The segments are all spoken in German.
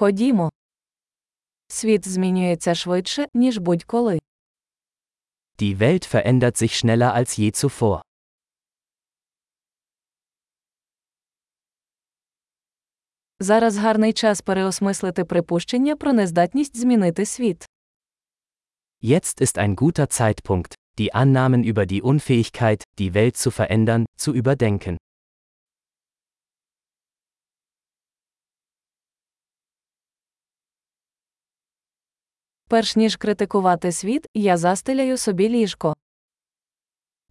Ходімо. Світ змінюється швидше, ніж будь-коли. Die Welt verändert sich schneller als je zuvor. Зараз гарний час переосмислити припущення про нездатність змінити світ. Jetzt ist ein guter Zeitpunkt, die Annahmen über die Unfähigkeit, die Welt zu verändern, zu überdenken. Перш ніж критикувати світ, я застеляю собі ліжко.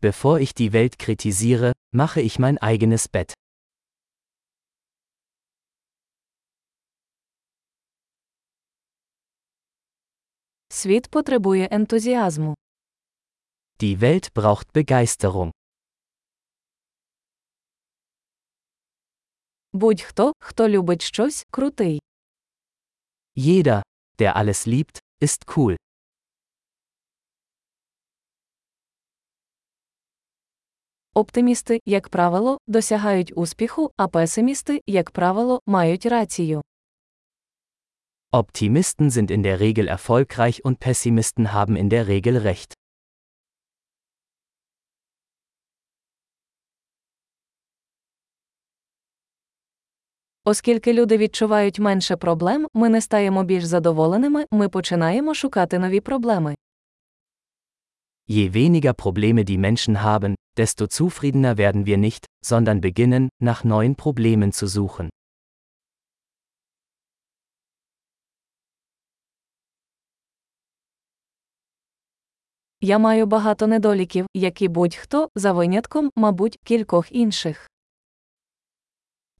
Bevor ich die Welt kritisiere, mache ich mein eigenes Bett. Світ потребує ентузіазму. Die Welt braucht Begeisterung. Будь-хто, хто любить щось, крутий. Jeder, der alles liebt, ist cool. Оптимісти, як правило, досягають успіху, а песимісти, як правило, мають рацію. Optimisten sind in der Regel erfolgreich und Pessimisten haben in der Regel recht. Оскільки люди відчувають менше проблем, ми не стаємо більш задоволеними, ми починаємо шукати нові проблеми. Je weniger Probleme die Menschen haben, desto zufriedener werden wir nicht, sondern beginnen, nach neuen Problemen zu suchen. Я маю багато недоліків, як і будь-хто, за винятком, мабуть, кількох інших.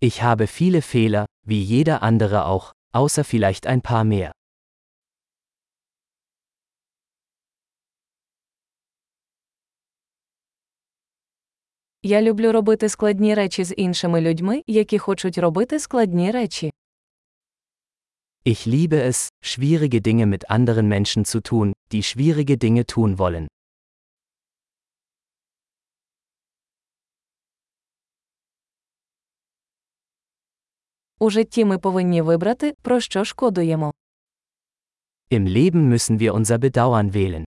Ich habe viele Fehler, wie jeder andere auch, außer vielleicht ein paar mehr. Я люблю робити складні речі з іншими людьми, які хочуть робити складні речі. Ich liebe es, schwierige Dinge mit anderen Menschen zu tun, die schwierige Dinge tun wollen. У житті ми повинні вибрати, про що шкодуємо. Im Leben müssen wir unser Bedauern wählen.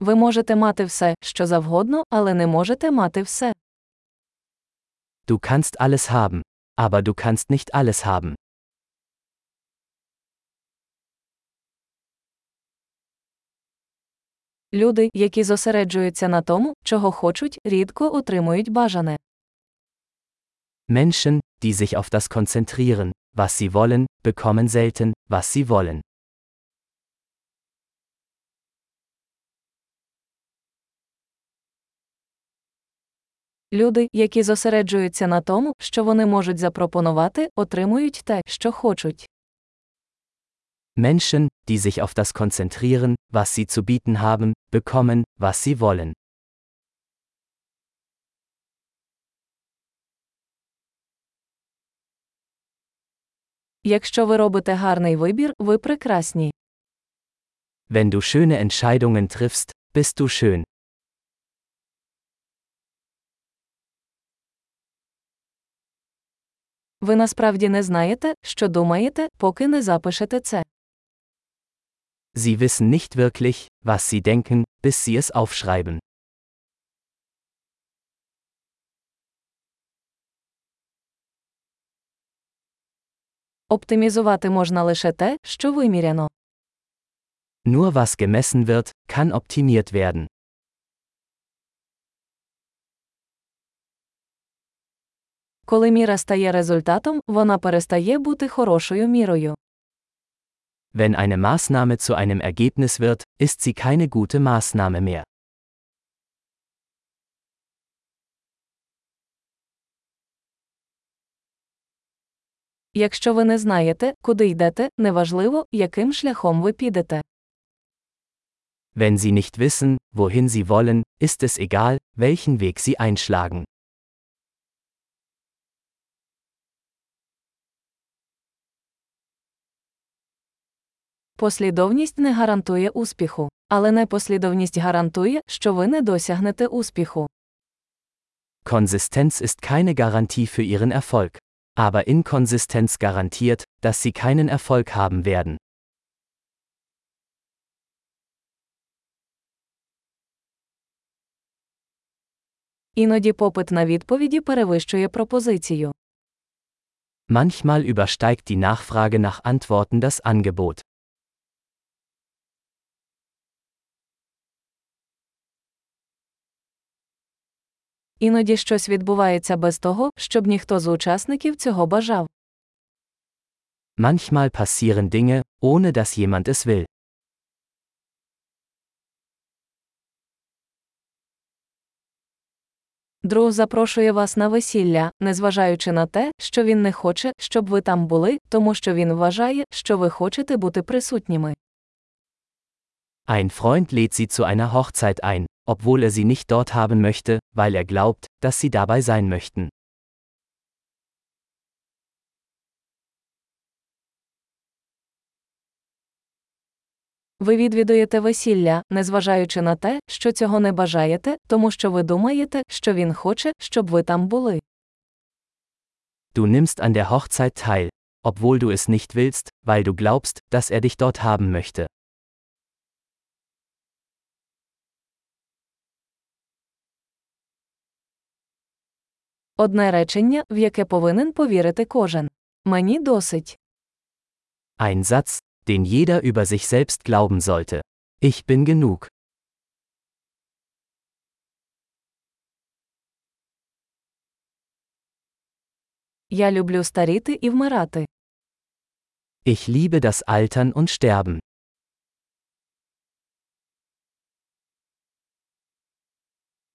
Ви можете мати все, що завгодно, але не можете мати все. Du kannst alles haben, aber du kannst nicht alles haben. Люди, які зосереджуються на тому, чого хочуть, рідко отримують бажане. Menschen, die sich auf das konzentrieren, was sie wollen, bekommen selten, was sie wollen. Люди, які зосереджуються на тому, що вони можуть запропонувати, отримують те, що хочуть. Menschen, die sich auf das konzentrieren, was sie zu bieten haben, bekommen, was sie wollen. Якщо ви робите гарний вибір, ви прекрасні. Wenn du schöne Entscheidungen triffst, bist du schön. Ви насправді не знаєте, що думаєте, поки не запишете це. Sie wissen nicht wirklich, was sie denken, bis sie es aufschreiben. Оптимізувати можна лише те, що виміряно. Nur was gemessen wird, kann optimiert werden. Коли міра стає результатом, вона перестає бути хорошою мірою. Wenn eine Maßnahme zu einem Ergebnis wird, ist sie keine gute Maßnahme mehr. Якщо ви не знаєте, куди йдете, неважливо, яким шляхом ви підете. Wenn sie nicht wissen, wohin sie wollen, ist es egal, welchen Weg sie einschlagen. Послідовність не гарантує успіху, але непослідовність гарантує, що ви не досягнете успіху. Konsistenz ist keine Garantie für ihren Erfolg. Aber Inkonsistenz garantiert, dass sie keinen Erfolg haben werden. Іноді попит на відповіді перевищує пропозицію. Manchmal übersteigt die Nachfrage nach Antworten das Angebot. Іноді щось відбувається без того, щоб ніхто з учасників цього бажав. Manchmal passieren Dinge, ohne dass jemand es will. Друг запрошує вас на весілля, незважаючи на те, що він не хоче, щоб ви там були, тому що він вважає, що ви хочете бути присутніми. Ein Freund lädt sie zu einer Hochzeit ein, obwohl er sie nicht dort haben möchte, weil er glaubt, dass sie dabei sein möchten. Ви відвідуєте весілля, незважаючи на те, що цього не бажаєте, тому що ви думаєте, що він хоче, щоб ви там були. Du nimmst an der Hochzeit teil, obwohl du es nicht willst, weil du glaubst, dass er dich dort haben möchte. Одне речення, в яке повинен повірити кожен. Мені досить. Ein Satz, den jeder über sich selbst glauben sollte. Ich bin genug. Я люблю старіти і вмирати. Ich liebe das Altern und Sterben.